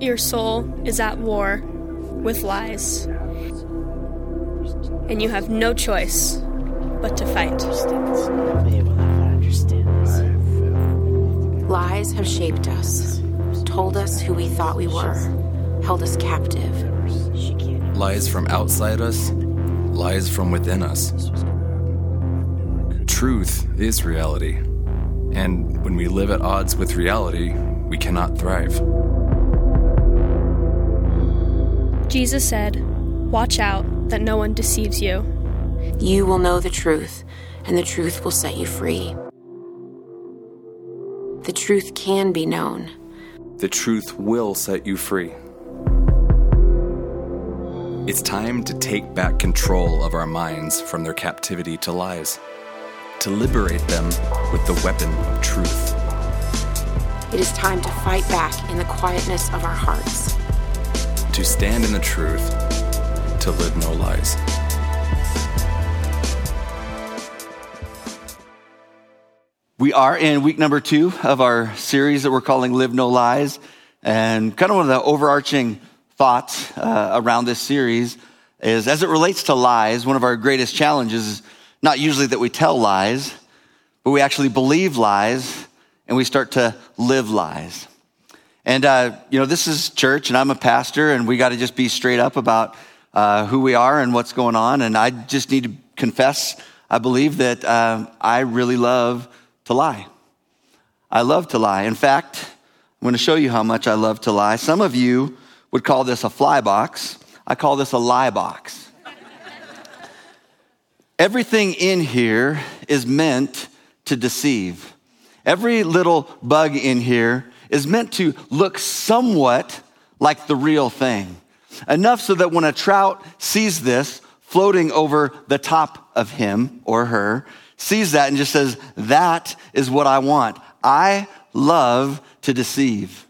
Your soul is at war with lies, and you have no choice but to fight. Lies have shaped us, told us who we thought we were, held us captive. Lies from outside us, lies from within us. Truth is reality, and when we live at odds with reality, we cannot thrive. Jesus said, Watch out that no one deceives you. You will know the truth, and the truth will set you free. The truth can be known. The truth will set you free. It's time to take back control of our minds from their captivity to lies, to liberate them with the weapon of truth. It is time to fight back in the quietness of our hearts. To stand in the truth, to live no lies. We are in week number two of our series that we're calling Live No Lies. And kind of one of the overarching thoughts uh, around this series is as it relates to lies, one of our greatest challenges is not usually that we tell lies, but we actually believe lies and we start to live lies. And, uh, you know, this is church and I'm a pastor and we got to just be straight up about uh, who we are and what's going on. And I just need to confess, I believe that uh, I really love to lie. I love to lie. In fact, I'm going to show you how much I love to lie. Some of you would call this a fly box. I call this a lie box. Everything in here is meant to deceive. Every little bug in here is meant to look somewhat like the real thing. Enough so that when a trout sees this floating over the top of him or her, sees that and just says, That is what I want. I love to deceive.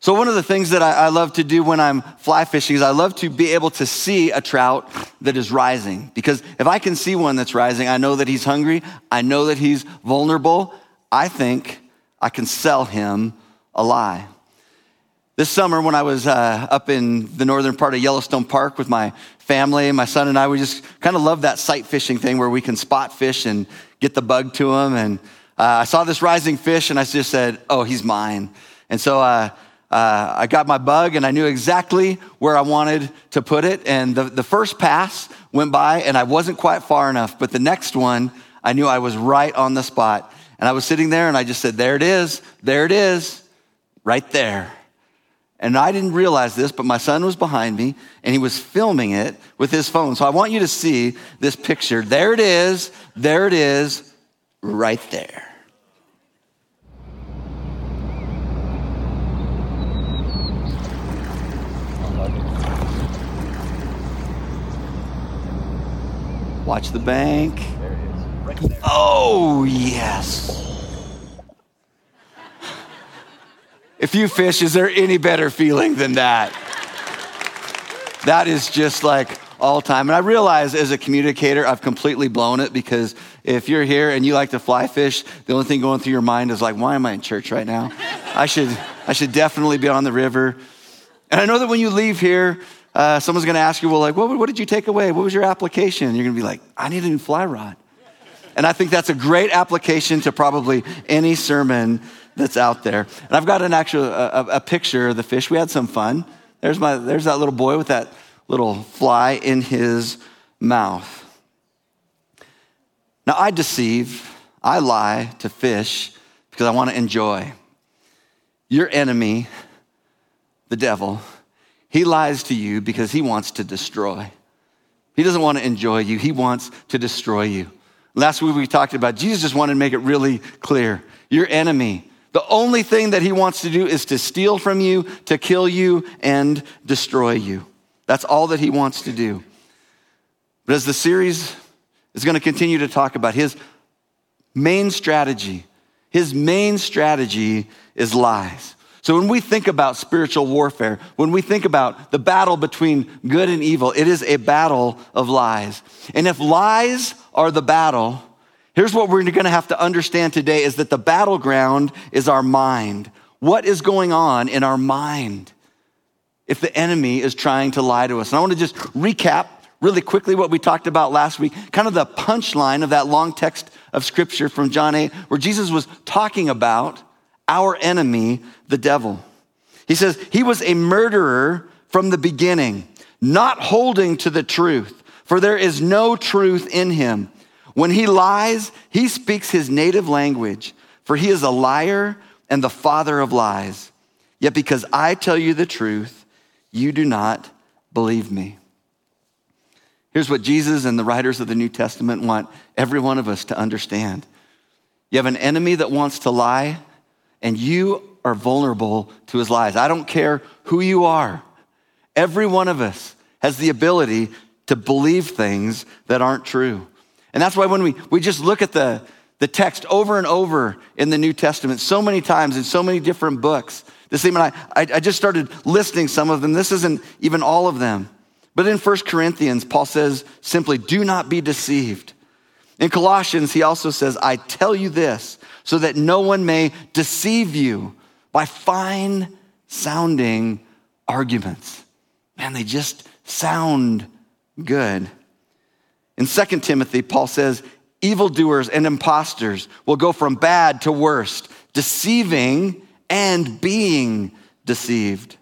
So, one of the things that I, love to do when I'm fly fishing is I love to be able to see a trout that is rising. Because if I can see one that's rising, I know that he's hungry, I know that he's vulnerable. I think I can sell him a lie. This summer, when I was uh, up in the northern part of Yellowstone Park with my family, my son and I, we just kind of love that sight fishing thing where we can spot fish and get the bug to them. And uh, I saw this rising fish and I just said, oh, he's mine. And so uh, uh, I got my bug and I knew exactly where I wanted to put it. And the, the first pass went by and I wasn't quite far enough. But the next one, I knew I was right on the spot. And I was sitting there and I just said, there it is, there it is, right there. And I didn't realize this, but my son was behind me and he was filming it with his phone. So I want you to see this picture. There it is. There it is, right there. Watch the bank. Oh, yes. If you fish, is there any better feeling than that? That is just like all time. And I realize as a communicator, I've completely blown it because if you're here and you like to fly fish, the only thing going through your mind is like, why am I in church right now? I should, I should definitely be on the river. And I know that when you leave here, uh, someone's going to ask you, well, like, what, what did you take away? What was your application? And you're going to be like, I need a new fly rod. And I think that's a great application to probably any sermon that's out there. And I've got an actual a, a picture of the fish. We had some fun. There's my there's that little boy with that little fly in his mouth. Now I deceive, I lie to fish because I want to enjoy. Your enemy, the devil, he lies to you because he wants to destroy. He doesn't want to enjoy you, he wants to destroy you. Last week we talked about Jesus just wanted to make it really clear. Your enemy, the only thing that he wants to do is to steal from you, to kill you, and destroy you. That's all that he wants to do. But as the series is going to continue to talk about his main strategy, his main strategy is lies. So when we think about spiritual warfare, when we think about the battle between good and evil, it is a battle of lies. And if lies are the battle, Here's what we're going to have to understand today is that the battleground is our mind. what is going on in our mind if the enemy is trying to lie to us. And I want to just recap really quickly what we talked about last week, kind of the punchline of that long text of scripture from John 8, where Jesus was talking about our enemy, the devil. He says, He was a murderer from the beginning, not holding to the truth, for there is no truth in him. When he lies, he speaks his native language, for he is a liar and the father of lies. Yet because I tell you the truth, you do not believe me. Here's what Jesus and the writers of the New Testament want every one of us to understand. You have an enemy that wants to lie, and you are vulnerable to his lies. I don't care who you are. Every one of us has the ability to believe things that aren't true. And that's why when we, we just look at the, the text over and over in the New Testament, so many times in so many different books, the same, and I, I just started listing some of them. This isn't even all of them. But in 1 Corinthians, Paul says simply, do not be deceived. In Colossians, he also says, I tell you this so that no one may deceive you by fine sounding arguments. Man, they just sound good. In 2 Timothy, Paul says, evildoers and impostors will go from bad to worst, deceiving and being deceived.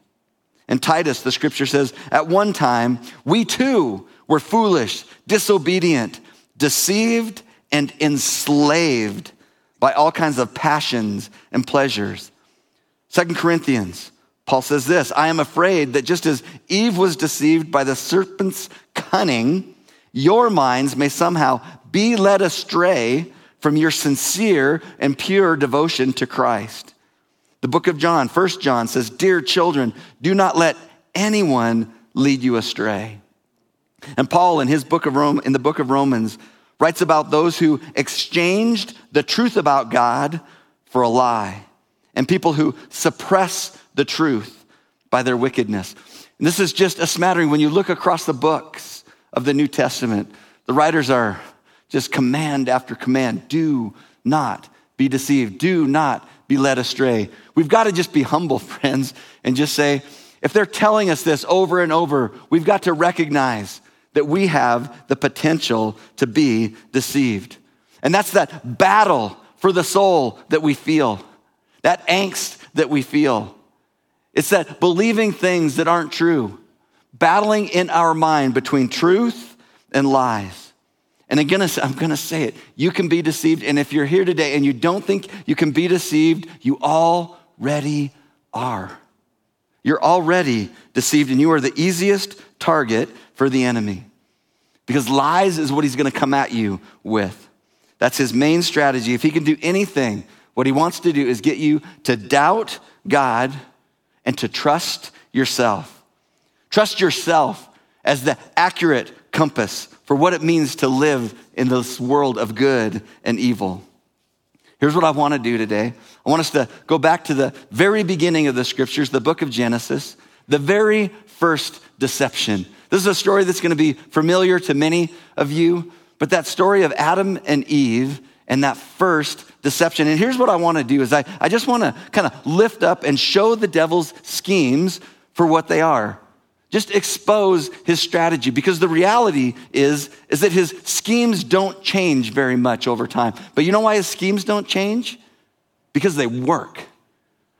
In Titus, the scripture says, At one time, we too were foolish, disobedient, deceived, and enslaved by all kinds of passions and pleasures. Second Corinthians, Paul says this I am afraid that just as Eve was deceived by the serpent's cunning, your minds may somehow be led astray from your sincere and pure devotion to Christ. The book of John, First John says, Dear children, do not let anyone lead you astray. And Paul, in his book of Rome, in the book of Romans, writes about those who exchanged the truth about God for a lie, and people who suppress the truth by their wickedness. And this is just a smattering. When you look across the books of the New Testament, the writers are just command after command do not be deceived, do not be led astray. We've got to just be humble, friends, and just say, if they're telling us this over and over, we've got to recognize that we have the potential to be deceived. And that's that battle for the soul that we feel, that angst that we feel. It's that believing things that aren't true, battling in our mind between truth and lies. And again, I'm going to say it. You can be deceived. And if you're here today and you don't think you can be deceived, you already are. You're already deceived, and you are the easiest target for the enemy. Because lies is what he's going to come at you with. That's his main strategy. If he can do anything, what he wants to do is get you to doubt God and to trust yourself. Trust yourself as the accurate compass for what it means to live in this world of good and evil. Here's what I want to do today. I want us to go back to the very beginning of the scriptures, the book of Genesis, the very first deception. This is a story that's going to be familiar to many of you, but that story of Adam and Eve and that first deception. And here's what I want to do is I, I just want to kind of lift up and show the devil's schemes for what they are. Just expose his strategy because the reality is, is that his schemes don't change very much over time. But you know why his schemes don't change? Because they work.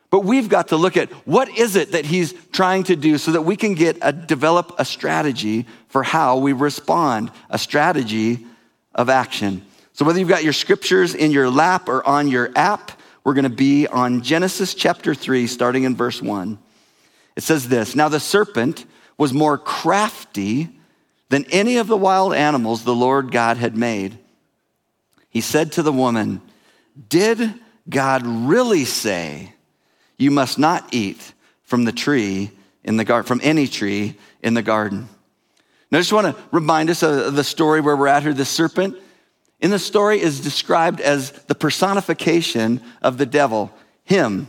But we've got to look at what is it that he's trying to do so that we can get a, develop a strategy for how we respond, a strategy of action. So whether you've got your scriptures in your lap or on your app, we're going to be on Genesis chapter 3 starting in verse 1. It says this, "Now the serpent was more crafty than any of the wild animals the Lord God had made. He said to the woman, Did God really say, You must not eat from the tree in the garden, from any tree in the garden? Now, I just want to remind us of the story where we're at here. The serpent in the story is described as the personification of the devil, him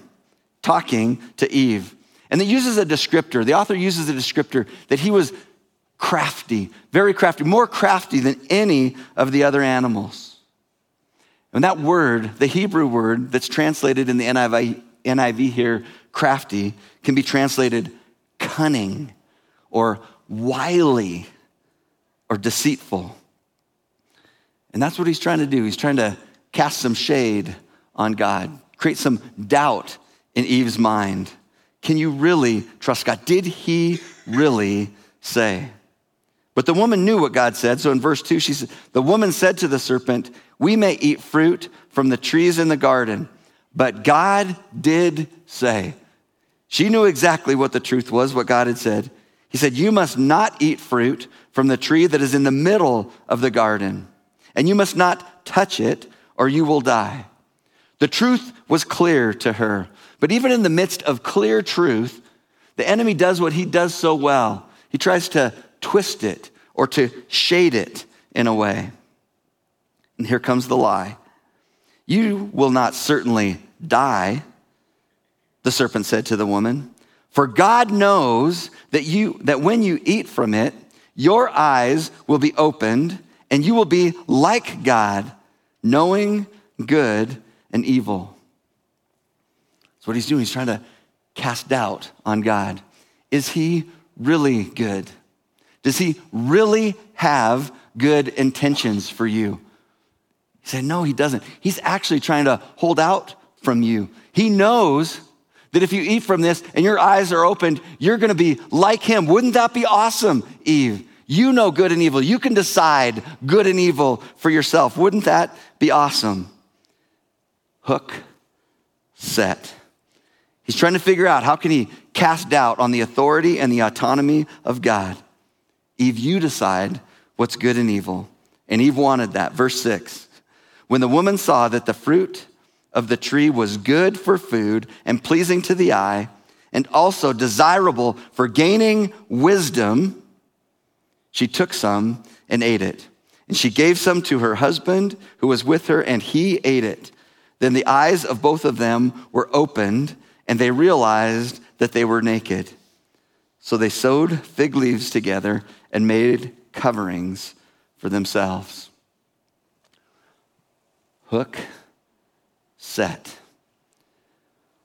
talking to Eve. And it uses a descriptor. The author uses a descriptor that he was crafty, very crafty, more crafty than any of the other animals. And that word, the Hebrew word that's translated in the NIV, NIV here, crafty, can be translated cunning or wily or deceitful. And that's what he's trying to do. He's trying to cast some shade on God, create some doubt in Eve's mind. Can you really trust God? Did he really say? But the woman knew what God said. So in verse 2, she said, The woman said to the serpent, We may eat fruit from the trees in the garden, but God did say. She knew exactly what the truth was, what God had said. He said, You must not eat fruit from the tree that is in the middle of the garden, and you must not touch it, or you will die. The truth was clear to her. But even in the midst of clear truth, the enemy does what he does so well. He tries to twist it or to shade it in a way. And here comes the lie. You will not certainly die, the serpent said to the woman. For God knows that you that when you eat from it, your eyes will be opened and you will be like God, knowing good and evil. That's what he's doing. He's trying to cast doubt on God. Is he really good? Does he really have good intentions for you? He said, No, he doesn't. He's actually trying to hold out from you. He knows that if you eat from this and your eyes are opened, you're going to be like him. Wouldn't that be awesome, Eve? You know good and evil. You can decide good and evil for yourself. Wouldn't that be awesome? Hook, set. He's trying to figure out how can he cast doubt on the authority and the autonomy of God. Eve, you decide what's good and evil. And Eve wanted that. Verse 6. When the woman saw that the fruit of the tree was good for food and pleasing to the eye, and also desirable for gaining wisdom, she took some and ate it. And she gave some to her husband who was with her, and he ate it. Then the eyes of both of them were opened, and they realized that they were naked. So they sewed fig leaves together and made coverings for themselves. Hook, set.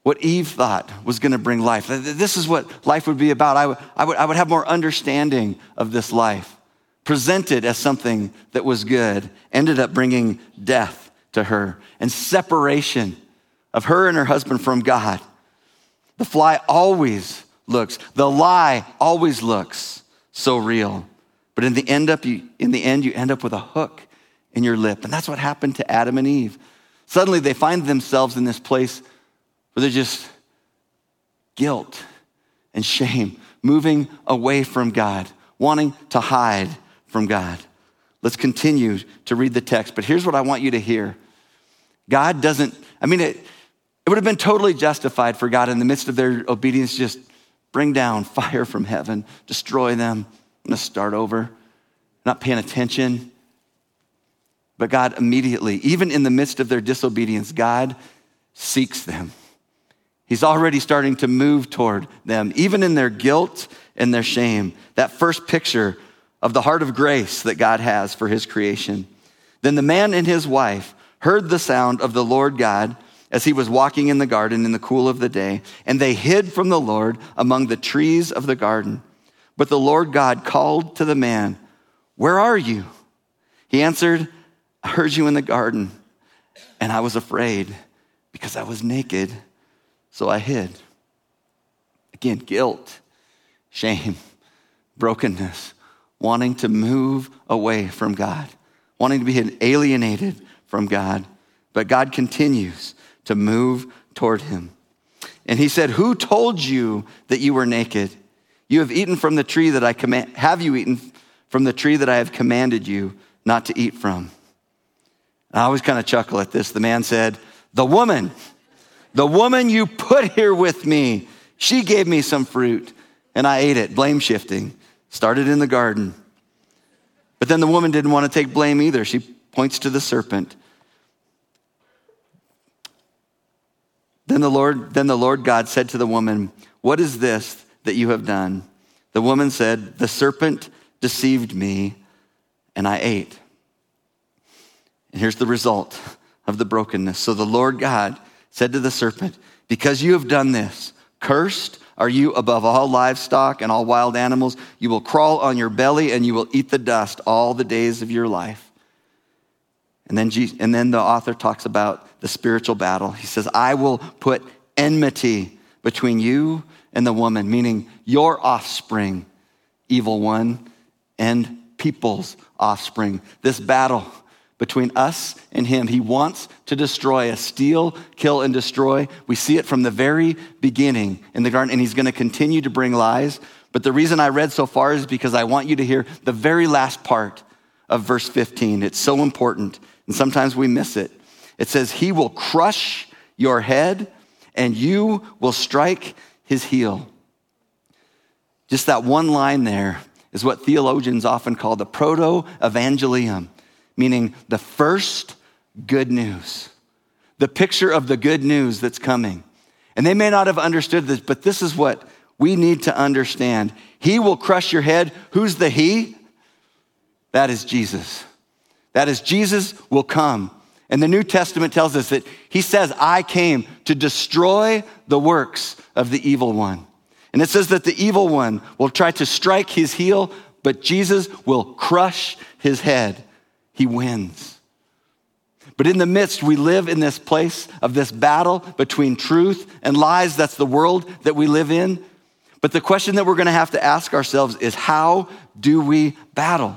What Eve thought was going to bring life. This is what life would be about. I would, I, would, I would have more understanding of this life. Presented as something that was good, ended up bringing death to her and separation of her and her husband from God. The fly always looks, the lie always looks so real. But in the end up you, in the end you end up with a hook in your lip. And that's what happened to Adam and Eve. Suddenly they find themselves in this place where they're just guilt and shame, moving away from God, wanting to hide from God. Let's continue to read the text. But here's what I want you to hear God doesn't, I mean, it, it would have been totally justified for God in the midst of their obedience, just bring down fire from heaven, destroy them, gonna start over, not paying attention. But God immediately, even in the midst of their disobedience, God seeks them. He's already starting to move toward them, even in their guilt and their shame. That first picture of the heart of grace that God has for his creation. Then the man and his wife heard the sound of the Lord God as he was walking in the garden in the cool of the day, and they hid from the Lord among the trees of the garden. But the Lord God called to the man, Where are you? He answered, I heard you in the garden, and I was afraid because I was naked so I hid. Again, guilt, shame, brokenness, wanting to move away from God, wanting to be alienated from God. But God continues to move toward him. And he said, Who told you that you were naked? You have eaten from the tree that I command. Have you eaten from the tree that I have commanded you not to eat from? I always kind of chuckle at this. The man said, The woman the woman you put here with me, she gave me some fruit and I ate it. Blame shifting. Started in the garden. But then the woman didn't want to take blame either. She points to the serpent. Then the Lord, then the Lord God said to the woman, What is this that you have done? The woman said, The serpent deceived me, and I ate. And here's the result of the brokenness. So the Lord God said to the serpent, Because you have done this, cursed are you above all livestock and all wild animals. You will crawl on your belly and you will eat the dust all the days of your life. And then, Jesus, and then the author talks about the spiritual battle. He says, I will put enmity between you and the woman, meaning your offspring, evil one, and people's offspring. This battle between us and him. He wants to destroy us, steal, kill, and destroy. We see it from the very beginning in the garden, and he's going to continue to bring lies. But the reason I read so far is because I want you to hear the very last part of verse 15. It's so important, and sometimes we miss it. It says, He will crush your head, and you will strike his heel. Just that one line there is what theologians often call the proto evangelium meaning the first good news, the picture of the good news that's coming. And they may not have understood this, but this is what we need to understand. He will crush your head. Who's the He? That is Jesus. That is, Jesus will come. And the New Testament tells us that He says, I came to destroy the works of the evil one. And it says that the evil one will try to strike his heel, but Jesus will crush his head he wins. But in the midst, we live in this place of this battle between truth and lies. That's the world that we live in. But the question that we're going to have to ask ourselves is how do we battle?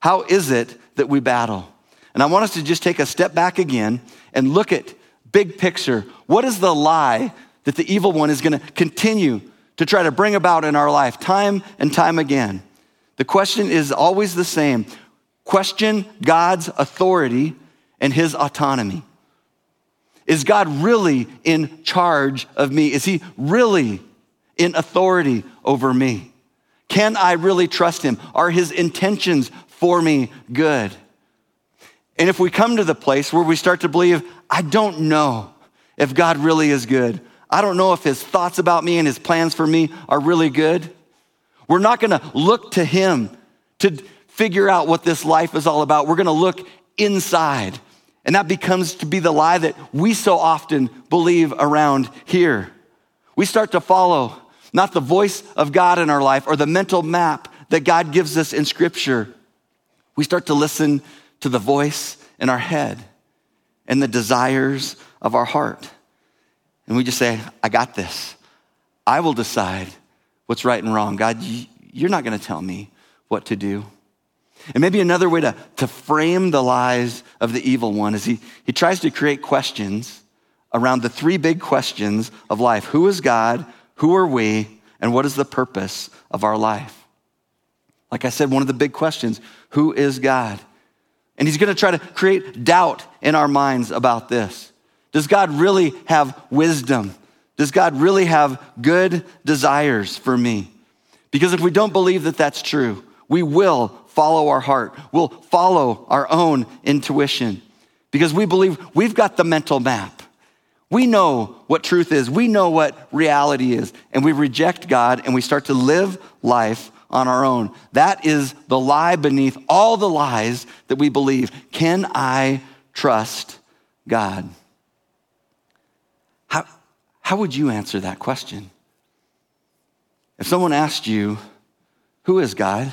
How is it that we battle? And I want us to just take a step back again and look at big picture. What is the lie that the evil one is going to continue to try to bring about in our life time and time again? The question is always the same question God's authority and his autonomy. Is God really in charge of me? Is he really in authority over me? Can I really trust him? Are his intentions for me good? And if we come to the place where we start to believe, I don't know if God really is good, I don't know if his thoughts about me and his plans for me are really good, we're not gonna look to him to, figure out what this life is all about. We're going to look inside. And that becomes to be the lie that we so often believe around here. We start to follow not the voice of God in our life or the mental map that God gives us in Scripture. We start to listen to the voice in our head and the desires of our heart. And we just say, I got this. I will decide what's right and wrong. God, you're not going to tell me what to do. And maybe another way to, to frame the lies of the evil one is he, he tries to create questions around the three big questions of life Who is God? Who are we? And what is the purpose of our life? Like I said, one of the big questions who is God? And he's going to try to create doubt in our minds about this. Does God really have wisdom? Does God really have good desires for me? Because if we don't believe that that's true, we will follow our heart. We'll follow our own intuition because we believe we've got the mental map. We know what truth is. We know what reality is. And we reject God and we start to live life on our own. That is the lie beneath all the lies that we believe. Can I trust God? How, how would you answer that question? If someone asked you, Who is God?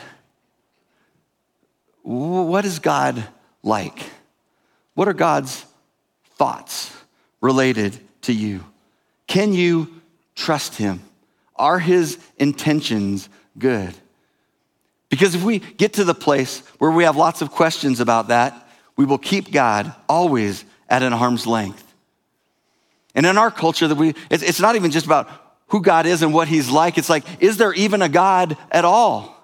what is God like? What are God's thoughts related to you? Can you trust Him? Are His intentions good? Because if we get to the place where we have lots of questions about that, we will keep God always at an arm's length. And in our culture, that we it's not even just about who God is and what He's like. It's like, is there even a God at all?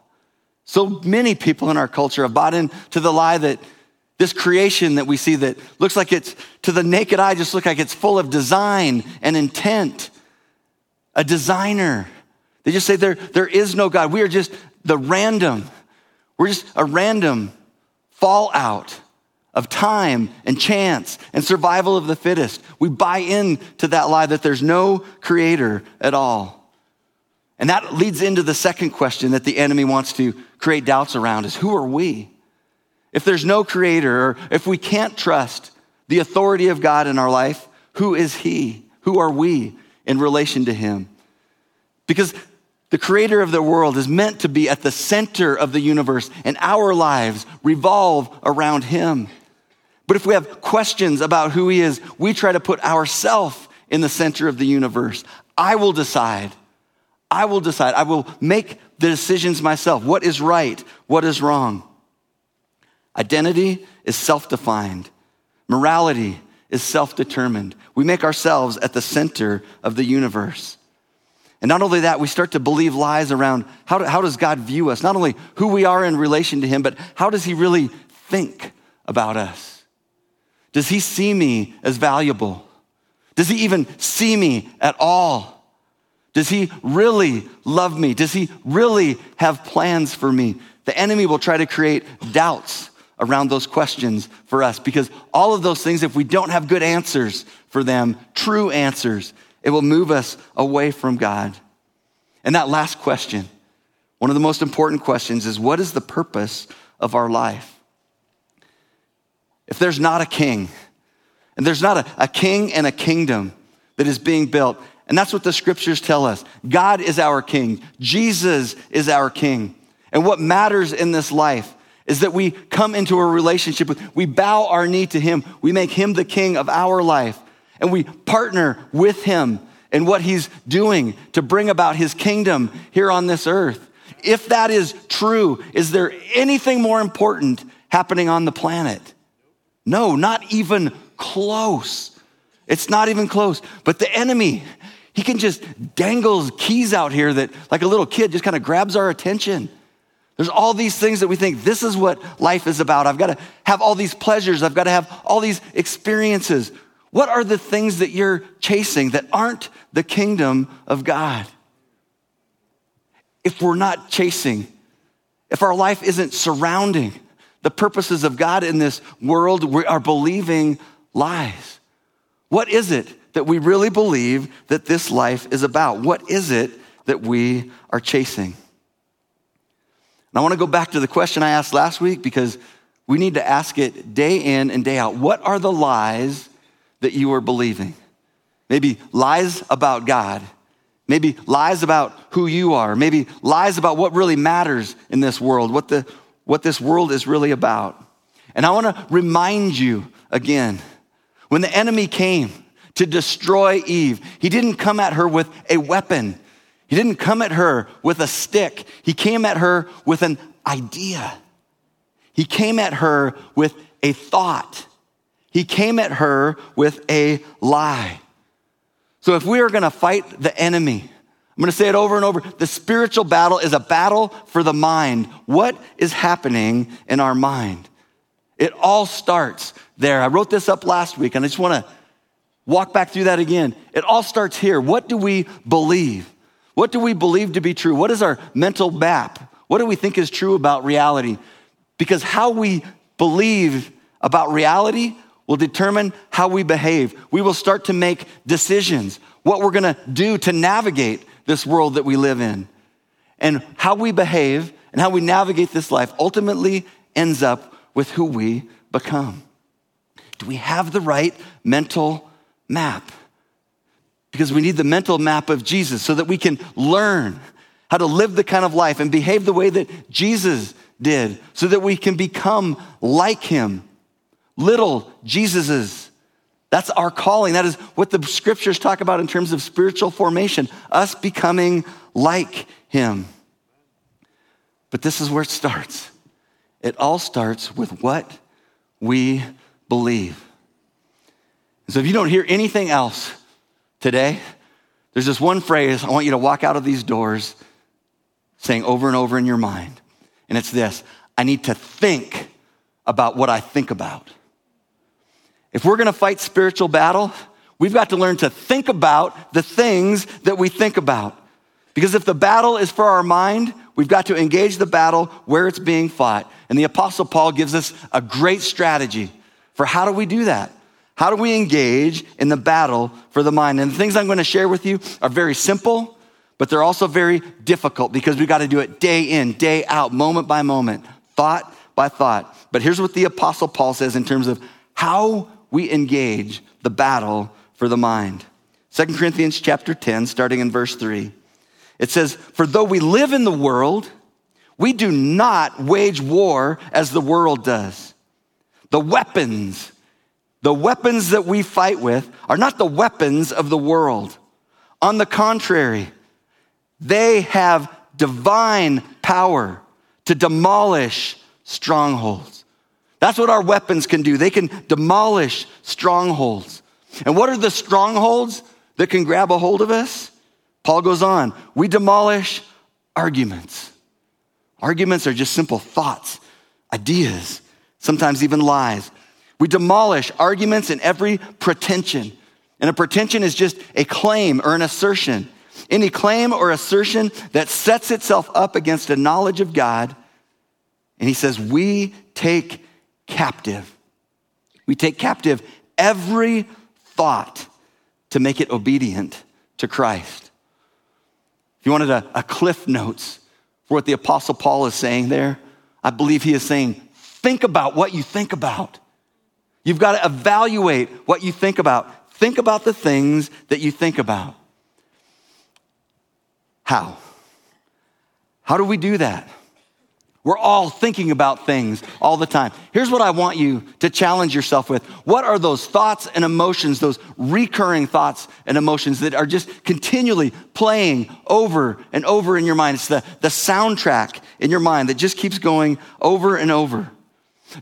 So many people in our culture have bought into the lie that this creation that we see that looks like it's to the naked eye just look like it's full of design and intent. A designer. They just say there, there is no God. We are just the random. We're just a random fallout of time and chance and survival of the fittest. We buy into that lie that there's no creator at all. And that leads into the second question that the enemy wants to create doubts around is who are we? If there's no creator, or if we can't trust the authority of God in our life, who is he? Who are we? in relation to Him. Because the creator of the world is meant to be at the center of the universe, and our lives revolve around Him. But if we have questions about who He is, we try to put ourselves in the center of the universe. I will decide. I will decide. I will make the decisions myself. What is right? What is wrong? Identity is self defined, morality is self determined. We make ourselves at the center of the universe. And not only that, we start to believe lies around how, do, how does God view us? Not only who we are in relation to Him, but how does He really think about us? Does He see me as valuable? Does He even see me at all? Does He really love me? Does He really have plans for me? The enemy will try to create doubts around those questions for us because all of those things, if we don't have good answers for them, true answers, it will move us away from God. And that last question, one of the most important questions, is what is the purpose of our life? If there's not a king, and there's not a, a king and a kingdom that is being built, and that's what the scriptures tell us God is our king, Jesus is our king. And what matters in this life is that we come into a relationship with, we bow our knee to Him, we make Him the king of our life, and we partner with Him in what He's doing to bring about His kingdom here on this earth. If that is true, is there anything more important happening on the planet? No, not even close. It's not even close. But the enemy, he can just dangle keys out here that, like a little kid, just kind of grabs our attention. There's all these things that we think this is what life is about. I've got to have all these pleasures. I've got to have all these experiences. What are the things that you're chasing that aren't the kingdom of God? If we're not chasing, if our life isn't surrounding the purposes of God in this world, we are believing lies. What is it that we really believe that this life is about? What is it that we are chasing? And I want to go back to the question I asked last week because we need to ask it day in and day out. What are the lies that you are believing? Maybe lies about God. Maybe lies about who you are. Maybe lies about what really matters in this world, what, the, what this world is really about. And I want to remind you again when the enemy came to destroy Eve, he didn't come at her with a weapon, he didn't come at her with a stick. He came at her with an idea. He came at her with a thought. He came at her with a lie. So if we are going to fight the enemy, I'm going to say it over and over. The spiritual battle is a battle for the mind. What is happening in our mind? It all starts there. I wrote this up last week and I just want to walk back through that again. It all starts here. What do we believe? What do we believe to be true? What is our mental map? What do we think is true about reality? Because how we believe about reality will determine how we behave. We will start to make decisions, what we're gonna do to navigate this world that we live in. And how we behave and how we navigate this life ultimately ends up with who we become. Do we have the right mental map? because we need the mental map of Jesus so that we can learn how to live the kind of life and behave the way that Jesus did so that we can become like him. Little Jesuses. That's our calling. That is what the scriptures talk about in terms of spiritual formation, us becoming like him. But this is where it starts. It all starts with what we believe. So if you don't hear anything else, Today, there's this one phrase I want you to walk out of these doors saying over and over in your mind. And it's this I need to think about what I think about. If we're gonna fight spiritual battle, we've got to learn to think about the things that we think about. Because if the battle is for our mind, we've got to engage the battle where it's being fought. And the Apostle Paul gives us a great strategy for how do we do that? How do we engage in the battle for the mind? And the things I'm going to share with you are very simple, but they're also very difficult because we've got to do it day in, day out, moment by moment, thought by thought. But here's what the Apostle Paul says in terms of how we engage the battle for the mind. 2 Corinthians chapter 10, starting in verse 3. It says, For though we live in the world, we do not wage war as the world does. The weapons, the weapons that we fight with are not the weapons of the world. On the contrary, they have divine power to demolish strongholds. That's what our weapons can do. They can demolish strongholds. And what are the strongholds that can grab a hold of us? Paul goes on, we demolish arguments. Arguments are just simple thoughts, ideas, sometimes even lies. We demolish arguments and every pretension. And a pretension is just a claim or an assertion. Any claim or assertion that sets itself up against a knowledge of God. And he says, We take captive. We take captive every thought to make it obedient to Christ. If you wanted a, a cliff notes for what the Apostle Paul is saying there, I believe he is saying, think about what you think about. You've got to evaluate what you think about. Think about the things that you think about. How? How do we do that? We're all thinking about things all the time. Here's what I want you to challenge yourself with. What are those thoughts and emotions, those recurring thoughts and emotions that are just continually playing over and over in your mind? It's the, the soundtrack in your mind that just keeps going over and over.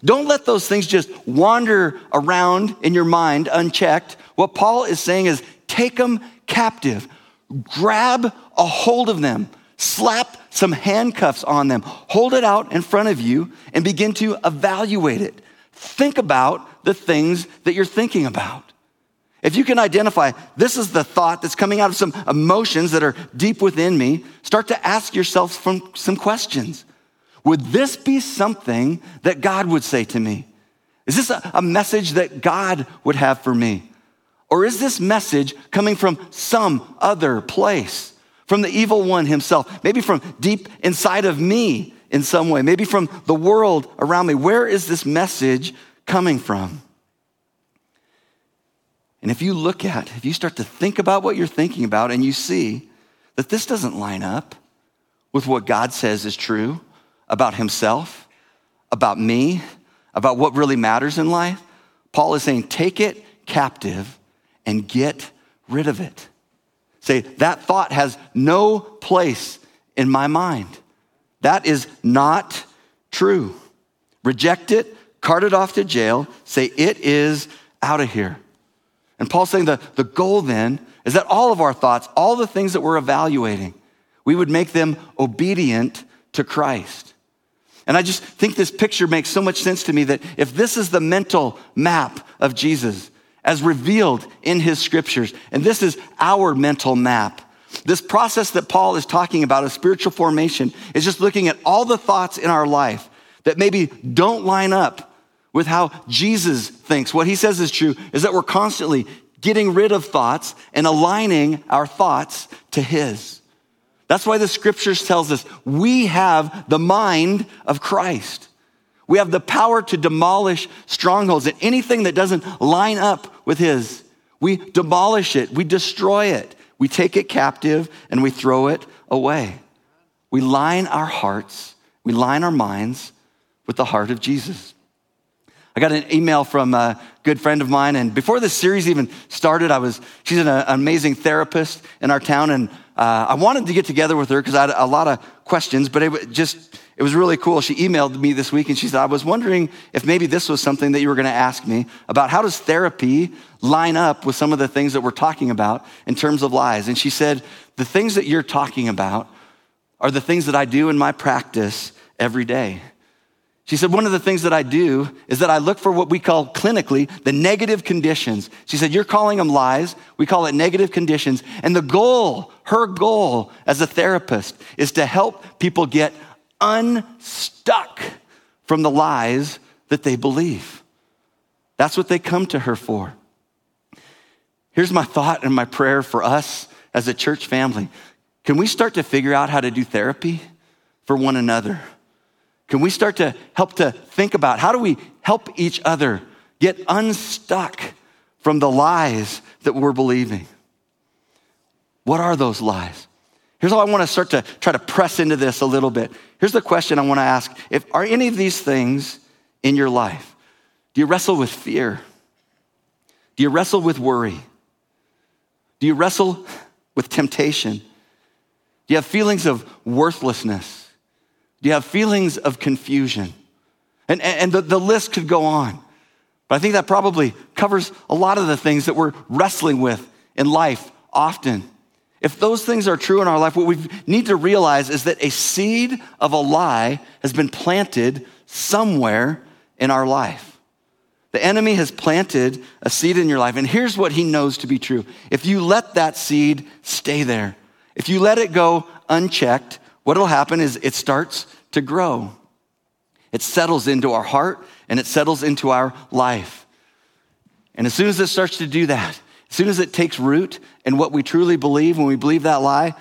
Don't let those things just wander around in your mind unchecked. What Paul is saying is take them captive, grab a hold of them slap some handcuffs on them, hold it out in front of you, and begin to evaluate it. Think about the things that you're thinking about. If you can identify this is the thought that's coming out of some emotions that are deep within me, start to ask yourself some, questions. Would this be something that God would say to me? Is this a message that God would have for me? Or is this message coming from some other place? From the evil one himself, maybe from deep inside of me in some way, maybe from the world around me. Where is this message coming from? And if you look at, if you start to think about what you're thinking about and you see that this doesn't line up with what God says is true about himself, about me, about what really matters in life, Paul is saying, take it captive and get rid of it. Say, that thought has no place in my mind. That is not true. Reject it, cart it off to jail, say, it is out of here. And Paul's saying the, the goal then is that all of our thoughts, all the things that we're evaluating, we would make them obedient to Christ. And I just think this picture makes so much sense to me that if this is the mental map of Jesus, as revealed in his scriptures. And this is our mental map. This process that Paul is talking about of spiritual formation is just looking at all the thoughts in our life that maybe don't line up with how Jesus thinks. What he says is true is that we're constantly getting rid of thoughts and aligning our thoughts to his. That's why the scriptures tells us we have the mind of Christ. We have the power to demolish strongholds and anything that doesn't line up with His. We demolish it, we destroy it, we take it captive, and we throw it away. We line our hearts, we line our minds with the heart of Jesus. I got an email from a good friend of mine, and before this series even started, I was, she's an, amazing therapist in our town, and uh, I wanted to get together with her because I had a lot of questions, but it just, it was really cool. She emailed me this week and she said, I was wondering if maybe this was something that you were going to ask me about how does therapy line up with some of the things that we're talking about in terms of lies? And she said, the things that you're talking about are the things that I do in my practice every day. She said, one of the things that I do is that I look for what we call clinically the negative cognitions. She said, You're calling them lies. We call it negative cognitions. And the goal, her goal as a therapist, is to help people get unstuck from the lies that they believe. That's what they come to her for. Here's my thought and my prayer for us as a church family. Can we start to figure out how to do therapy for one another? Can we start to help to think about how do we help each other get unstuck from the lies that we're believing? What are those lies? Here's how I want to start to try to press into this a little bit. Here's the question I want to ask. If are any of these things in your life? Do you wrestle with fear? Do you wrestle with worry? Do you wrestle with temptation? Do you have feelings of worthlessness? Do you have feelings of confusion? And, and the, the list could go on. But I think that probably covers a lot of the things that we're wrestling with in life often. If those things are true in our life, what we need to realize is that a seed of a lie has been planted somewhere in our life. The enemy has planted a seed in your life, and here's what he knows to be true. If you let that seed stay there, if you let it go unchecked, what will happen is it starts to grow. It settles into our heart and it settles into our life. And as soon as it starts to do that, as soon as it takes root in what we truly believe, when we believe that lie,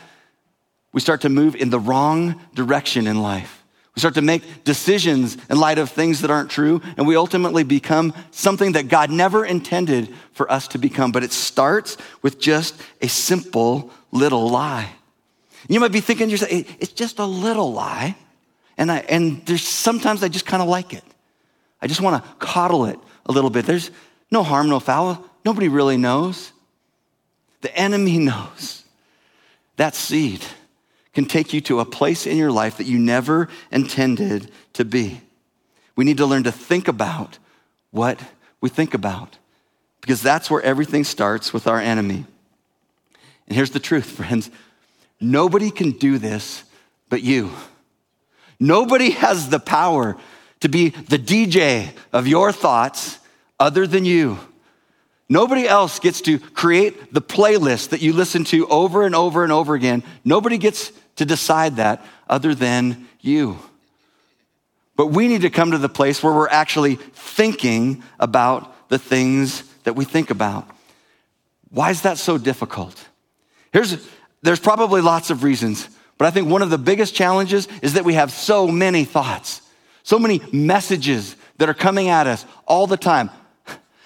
we start to move in the wrong direction in life. We start to make decisions in light of things that aren't true, and we ultimately become something that God never intended for us to become. But it starts with just a simple little lie. You might be thinking to yourself, it's just a little lie. And, I, and there's sometimes I just kind of like it. I just want to coddle it a little bit. There's no harm, no foul. Nobody really knows. The enemy knows. That seed can take you to a place in your life that you never intended to be. We need to learn to think about what we think about because that's where everything starts with our enemy. And here's the truth, friends nobody can do this but you. Nobody has the power to be the DJ of your thoughts other than you. Nobody else gets to create the playlist that you listen to over and over and over again. Nobody gets to decide that other than you. But we need to come to the place where we're actually thinking about the things that we think about. Why is that so difficult? Here's, there's probably lots of reasons, but I think one of the biggest challenges is that we have so many thoughts, so many messages that are coming at us all the time.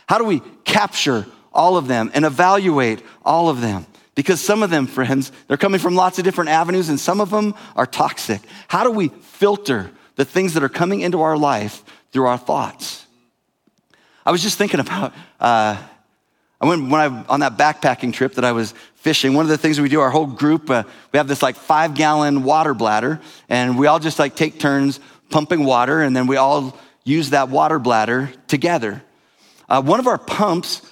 How do we capture all of them and evaluate all of them? Because some of them, friends, they're coming from lots of different avenues and some of them are toxic. How do we filter the things that are coming into our life through our thoughts? I was just thinking about, uh, I went when I, on that backpacking trip that I was fishing, one of the things we do, our whole group, uh, we have this like five gallon water bladder and we all just like take turns pumping water and then we all use that water bladder together uh, one of our pumps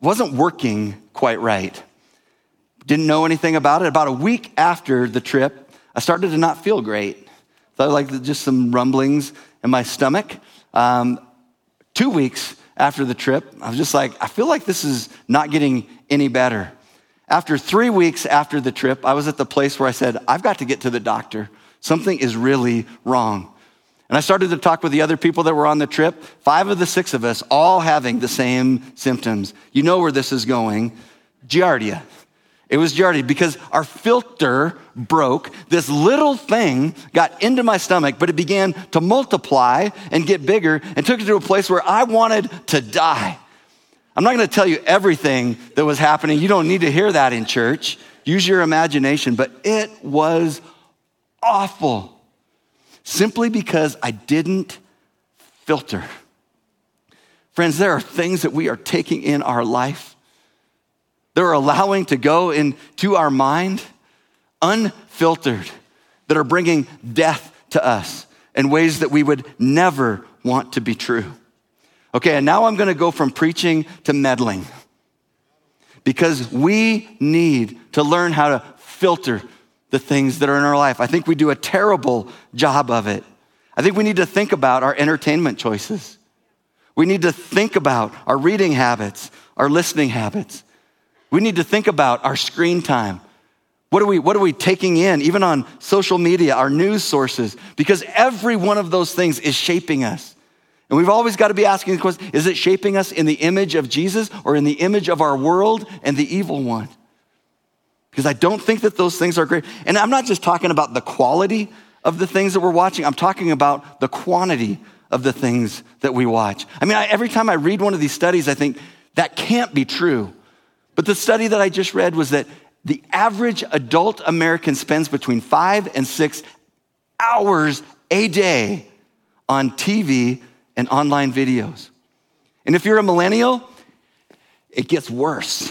wasn't working quite right. Didn't know anything about it. About a week after the trip, I started to not feel great. Thought like just some rumblings in my stomach. Um, two weeks after the trip, I was just like, I feel like this is not getting any better. After three weeks after the trip, I was at the place where I said, I've got to get to the doctor. Something is really wrong. And I started to talk with the other people that were on the trip, five of the six of us, all having the same symptoms. You know where this is going Giardia. It was Giardia because our filter broke. This little thing got into my stomach, but it began to multiply and get bigger and took it to a place where I wanted to die. I'm not going to tell you everything that was happening. You don't need to hear that in church. Use your imagination, but it was awful simply because I didn't filter. Friends, there are things that we are taking in our life that are allowing to go into our mind unfiltered, that are bringing death to us in ways that we would never want to be true. Okay, and now I'm to go from preaching to meddling because we need to learn how to filter the things that are in our life. I think we do a terrible job of it. I think we need to think about our entertainment choices. We need to think about our reading habits, our listening habits. We need to think about our screen time. What are we, what are we taking in, even on social media, our news sources? Because every one of those things is shaping us. And we've always got to be asking the question is it shaping us in the image of Jesus or in the image of our world and the evil one? Because I don't think that those things are great. And I'm not just talking about the quality of the things that we're watching, I'm talking about the quantity of the things that we watch. I mean, I, every time I read one of these studies, I think that can't be true. But the study that I just read was that The average adult American spends between five and six hours a day on TV and online videos. And if you're a millennial, it gets worse.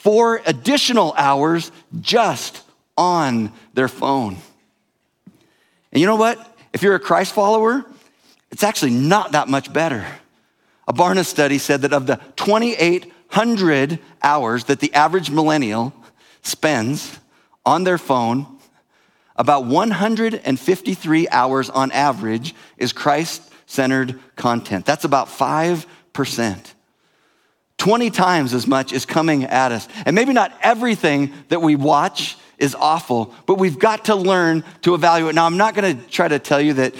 Four additional hours just on their phone. And you know what? If you're a Christ follower, it's actually not that much better. A Barna study said that of the 2,800 hours that the average millennial spends on their phone, about 153 hours on average is Christ centered content. That's about 5%. 20 times as much is coming at us. And maybe not everything that we watch is awful, but we've got to learn to evaluate. Now, I'm not going to try to tell you that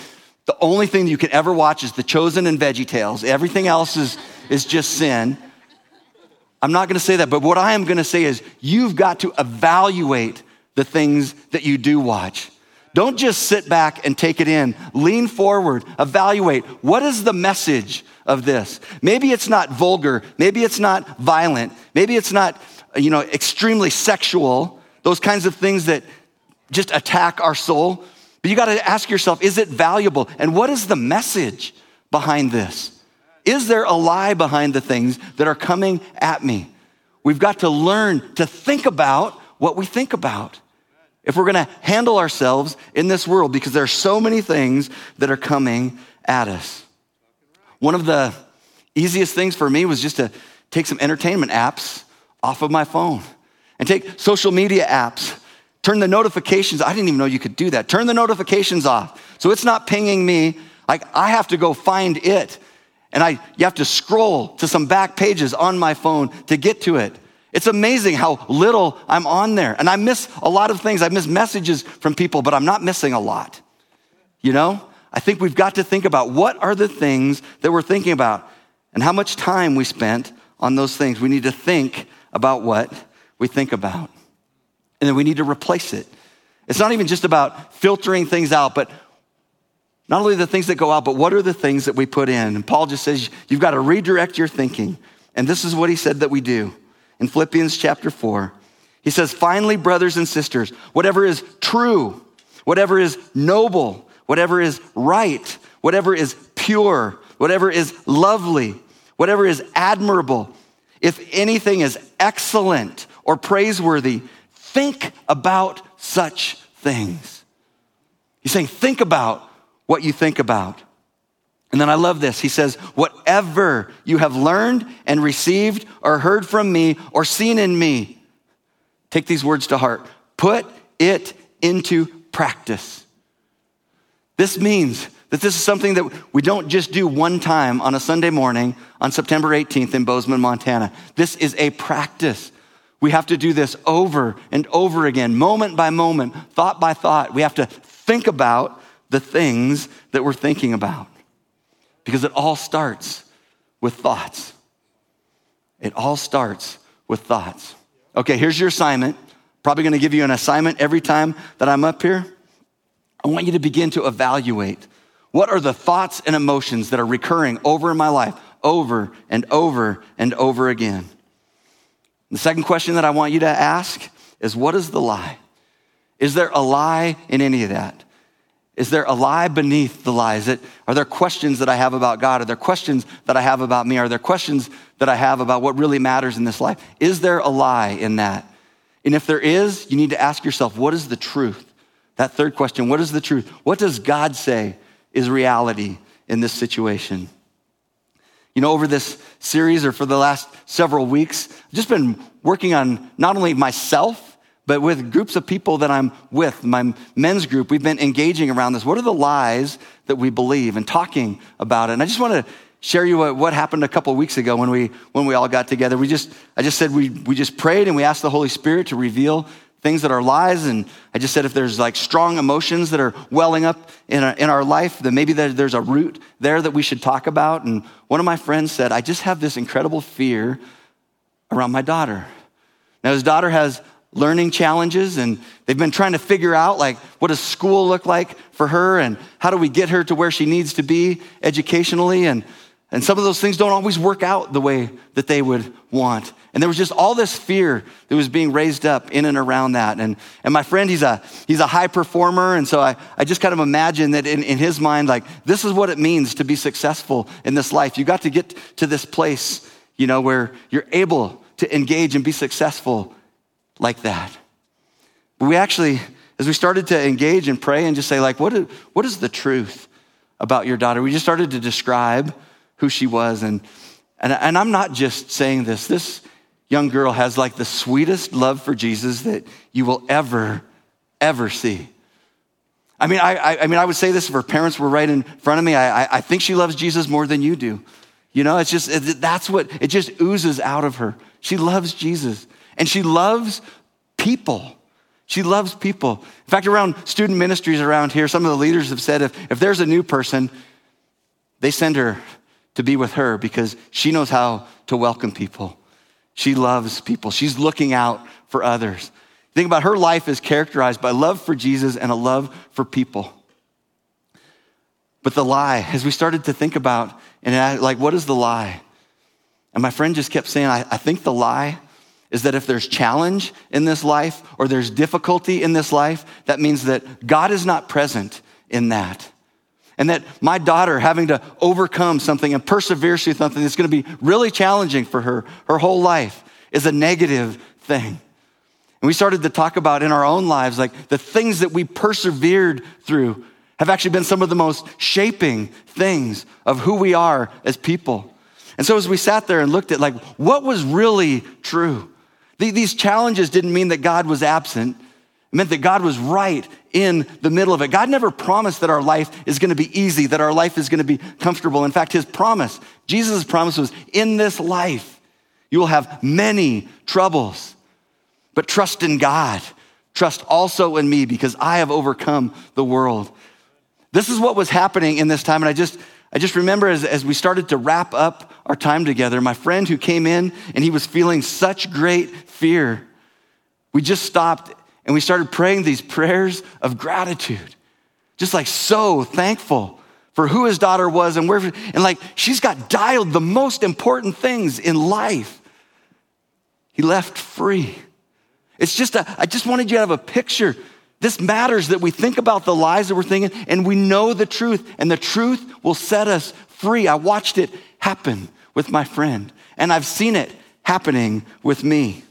the only thing you can ever watch is The Chosen and Veggie Tales. Everything else is, is just sin. I'm not going to say that, but what I am going to say is you've got to evaluate the things that you do watch. Don't just sit back and take it in. Lean forward, evaluate what is the message of this. Maybe it's not vulgar, maybe it's not violent, maybe it's not you know extremely sexual, those kinds of things that just attack our soul. But you got to ask yourself, is it valuable? And what is the message behind this? Is there a lie behind the things that are coming at me? We've got to learn to think about what we think about if we're going to handle ourselves in this world because there are so many things that are coming at us. One of the easiest things for me was just to take some entertainment apps off of my phone and take social media apps, turn the notifications. I didn't even know you could do that. Turn the notifications off. So it's not pinging me. Like I have to go find it. And I you have to scroll to some back pages on my phone to get to it. It's amazing how little I'm on there. And I miss a lot of things. I miss messages from people, but I'm not missing a lot. You know? I think we've got to think about what are the things that we're thinking about and how much time we spent on those things. We need to think about what we think about. And then we need to replace it. It's not even just about filtering things out, but not only the things that go out, but what are the things that we put in? And Paul just says you've got to redirect your thinking. And this is what he said that we do in Philippians chapter 4. He says, Finally, brothers and sisters, whatever is true, whatever is noble, whatever is right, whatever is pure, whatever is lovely, whatever is admirable, if anything is excellent or praiseworthy, think about such things. He's saying, think about what you think about. And then I love this. He says, Whatever you have learned and received or heard from me or seen in me, take these words to heart. Put it into practice. This means that this is something that we don't just do one time on a Sunday morning on September 18th in Bozeman, Montana. This is a practice. We have to do this over and over again, moment by moment, thought by thought. We have to think about the things that we're thinking about because it all starts with thoughts. It all starts with thoughts. Okay, here's your assignment. Probably to give you an assignment every time that I'm up here. I want you to begin to evaluate what are the thoughts and emotions that are recurring over in my life, over and over and over again. The second question that I want you to ask is what is the lie? Is there a lie in any of that? Is there a lie beneath the lies? It, are there questions that I have about God? Are there questions that I have about me? Are there questions that I have about what really matters in this life? Is there a lie in that? And if there is, you need to ask yourself, what is the truth? That third question, what is the truth? What does God say is reality in this situation? You know, over this series or for the last several weeks, I've just been working on not only myself, but with groups of people that I'm with, my men's group, we've been engaging around this. What are the lies that we believe and talking about it? And I just want to share you what, what happened a couple weeks ago when we, when we all got together. We just, I just said we, we just prayed and we asked the Holy Spirit to reveal things that are lies. And I just said if there's like strong emotions that are welling up in our, in our life, then maybe there's a root there that we should talk about. And one of my friends said, I just have this incredible fear around my daughter. Now, his daughter has learning challenges and they've been trying to figure out like what does school look like for her and how do we get her to where she needs to be educationally and And some of those things don't always work out the way that they would want. And there was just all this fear that was being raised up in and around that. And, and my friend, he's a, he's a high performer. And so I, I just kind of imagine that in, in his mind, like, this is what it means to be successful in this life. You got to get to this place, you know, where you're able to engage and be successful like that. But we actually, as we started to engage and pray and just say, like, what what is the truth about your daughter? We just started to describe who she was. And, and, and I'm not just saying this. This young girl has like the sweetest love for Jesus that you will ever, ever see. I mean, I, I, I mean, I would say this if her parents were right in front of me. I, I, I think she loves Jesus more than you do. You know, it's just, it, that's what, it just oozes out of her. She loves Jesus and she loves people. She loves people. In fact, around student ministries around here, some of the leaders have said if, if there's a new person, they send her to be with her because she knows how to welcome people. She loves people. She's looking out for others. Think about her life is characterized by love for Jesus and a love for people. But the lie, as we started to think about, and I, like, what is the lie? And my friend just kept saying, I, I think the lie is that if there's challenge in this life or there's difficulty in this life, that means that God is not present in that. And that my daughter having to overcome something and persevere through something that's going to be really challenging for her her whole life is a negative thing. And we started to talk about in our own lives, like the things that we persevered through have actually been some of the most shaping things of who we are as people. And so as we sat there and looked at like what was really true, these challenges didn't mean that God was absent. It meant that God was right in the middle of it. God never promised that our life is going to be easy, that our life is going to be comfortable. In fact, his promise, Jesus' promise was in this life, you will have many troubles, but trust in God. Trust also in me because I have overcome the world. This is what was happening in this time. And I just, I just remember as, as we started to wrap up our time together, my friend who came in and he was feeling such great fear, we just stopped and we started praying these prayers of gratitude, just like so thankful for who his daughter was and where, and like she's got dialed the most important things in life. He left free. It's just, a, I just wanted you to have a picture. This matters that we think about the lies that we're thinking and we know the truth, and the truth will set us free. I watched it happen with my friend, and I've seen it happening with me.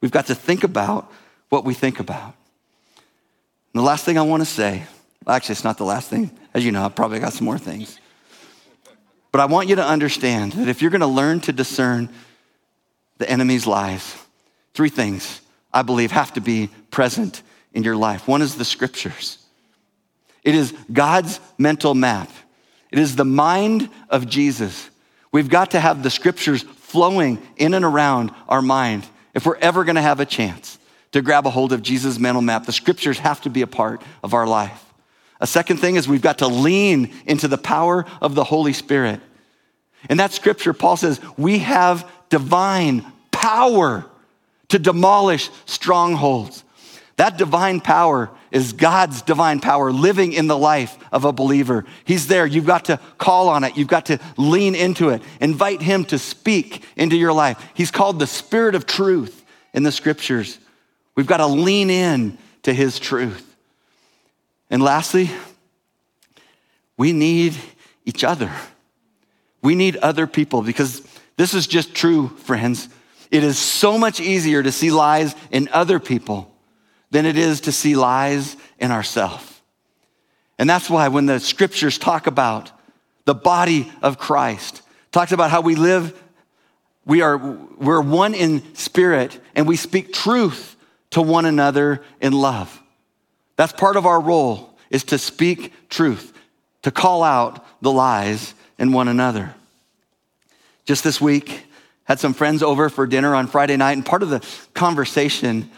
We've got to think about what we think about. And the last thing I want to say, actually, it's not the last thing. As you know, I've probably got some more things. But I want you to understand that if you're going to learn to discern the enemy's lies, three things I believe have to be present in your life. One is the scriptures, it is God's mental map, it is the mind of Jesus. We've got to have the scriptures flowing in and around our mind if we're ever going to have a chance to grab a hold of Jesus' mental map. The scriptures have to be a part of our life. A second thing is we've got to lean into the power of the Holy Spirit. In that scripture, Paul says, we have divine power to demolish strongholds. That divine power is God's divine power living in the life of a believer. He's there. You've got to call on it. You've got to lean into it. Invite Him to speak into your life. He's called the Spirit of truth in the scriptures. We've got to lean in to his truth. And lastly, we need each other. We need other people because this is just true, friends. It is so much easier to see lies in other people than it is to see lies in ourselves. And that's why when the scriptures talk about the body of Christ, talks about how we live, we are we're one in spirit and we speak truth to one another in love. That's part of our role is to speak truth, to call out the lies in one another. Just this week, had some friends over for dinner on Friday night, and part of the conversation,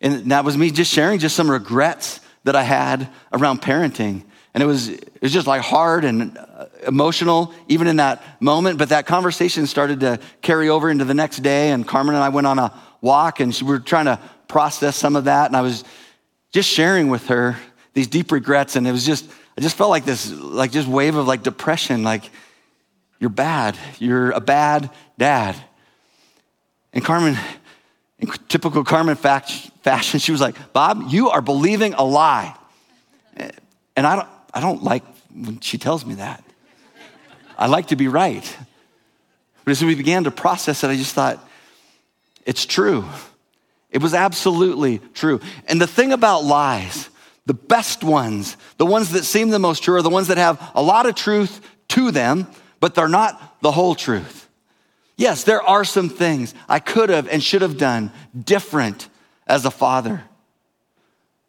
and that was me just sharing just some regrets that I had around parenting. And it was, it was just like hard and uh, emotional, even in that moment. But that conversation started to carry over into the next day. And Carmen and I went on a walk, and we were trying to process some of that. And I was just sharing with her these deep regrets. And it was just, I just felt like this, like just wave of like depression. Like, You're bad. You're a bad dad. And Carmen, in typical Carmen fashion, she was like, Bob, you are believing a lie. And I don't, I don't like when she tells me that. I like to be right. But as we began to process it, I just thought, it's true. It was absolutely true. And the thing about lies, the best ones, the ones that seem the most true, are the ones that have a lot of truth to them, but they're not the whole truth. Yes, there are some things I could have and should have done different as a father,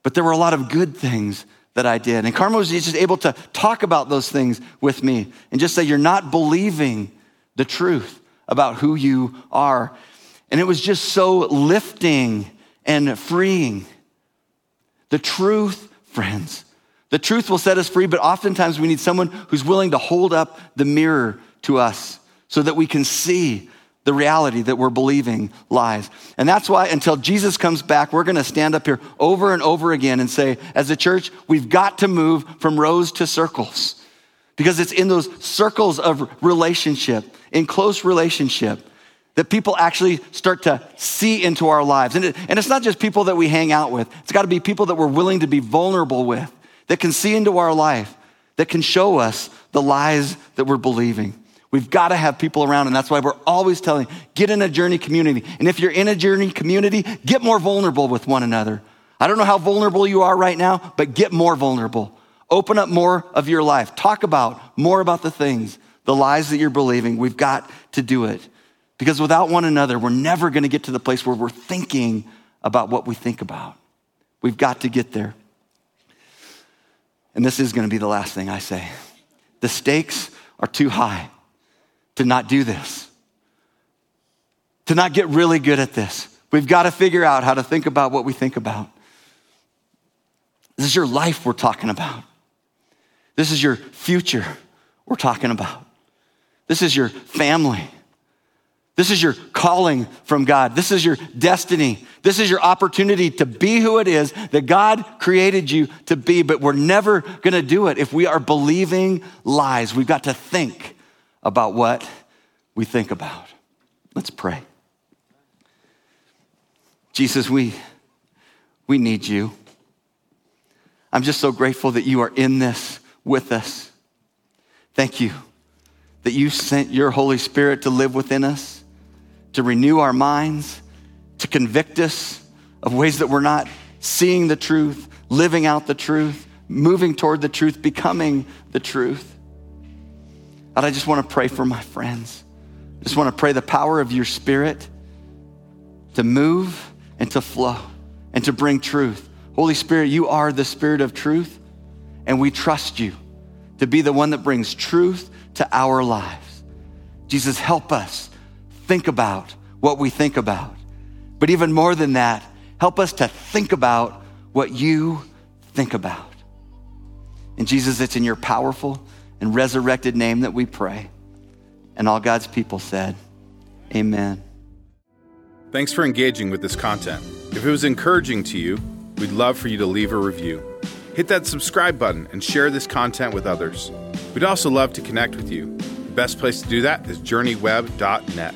but there were a lot of good things that I did. And Carmen was just able to talk about those things with me and just say, You're not believing the truth about who you are. And it was just so lifting and freeing. The truth, friends, the truth will set us free, but oftentimes we need someone who's willing to hold up the mirror to us so that we can see the reality that we're believing lies. And that's why until Jesus comes back, we're going to stand up here over and over again and say, as a church, we've got to move from rows to circles because it's in those circles of relationship, in close relationship, that people actually start to see into our lives. And, it, and it's not just people that we hang out with, it's got to be people that we're willing to be vulnerable with, that can see into our life, that can show us the lies that we're believing. We've got to have people around, and that's why we're always telling get in a journey community. And if you're in a journey community, get more vulnerable with one another. I don't know how vulnerable you are right now, but get more vulnerable. Open up more of your life. Talk about more about the things, the lies that you're believing. We've got to do it. Because without one another, we're never going to get to the place where we're thinking about what we think about. We've got to get there. And this is going to be the last thing I say. The stakes are too high to not do this, to not get really good at this. We've got to figure out how to think about what we think about. This is your life we're talking about. This is your future we're talking about. This is your family. This is your calling from God. This is your destiny. This is your opportunity to be who it is that God created you to be, but we're never going to do it if we are believing lies. We've got to think about what we think about. Let's pray. Jesus, we, we need you. I'm just so grateful that you are in this with us. Thank you that you sent your Holy Spirit to live within us to renew our minds, to convict us of ways that we're not seeing the truth, living out the truth, moving toward the truth, becoming the truth. God, I just want to pray for my friends. I just want to pray the power of your spirit to move and to flow and to bring truth. Holy Spirit, you are the spirit of truth, and we trust you to be the one that brings truth to our lives. Jesus, help us think about what we think about. But even more than that, help us to think about what you think about. And Jesus, it's in your powerful and resurrected name that we pray. And all God's people said, Amen. Thanks for engaging with this content. If it was encouraging to you, we'd love for you to leave a review. Hit that subscribe button and share this content with others. We'd also love to connect with you. The best place to do that is journeyweb.net.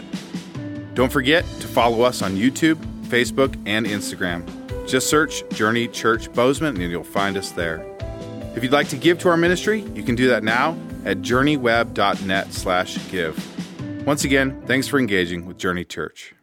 Don't forget to follow us on YouTube, Facebook, and Instagram. Just search Journey Church Bozeman and you'll find us there. If you'd like to give to our ministry, you can do that now at journeyweb.net slash give. Once again, thanks for engaging with Journey Church.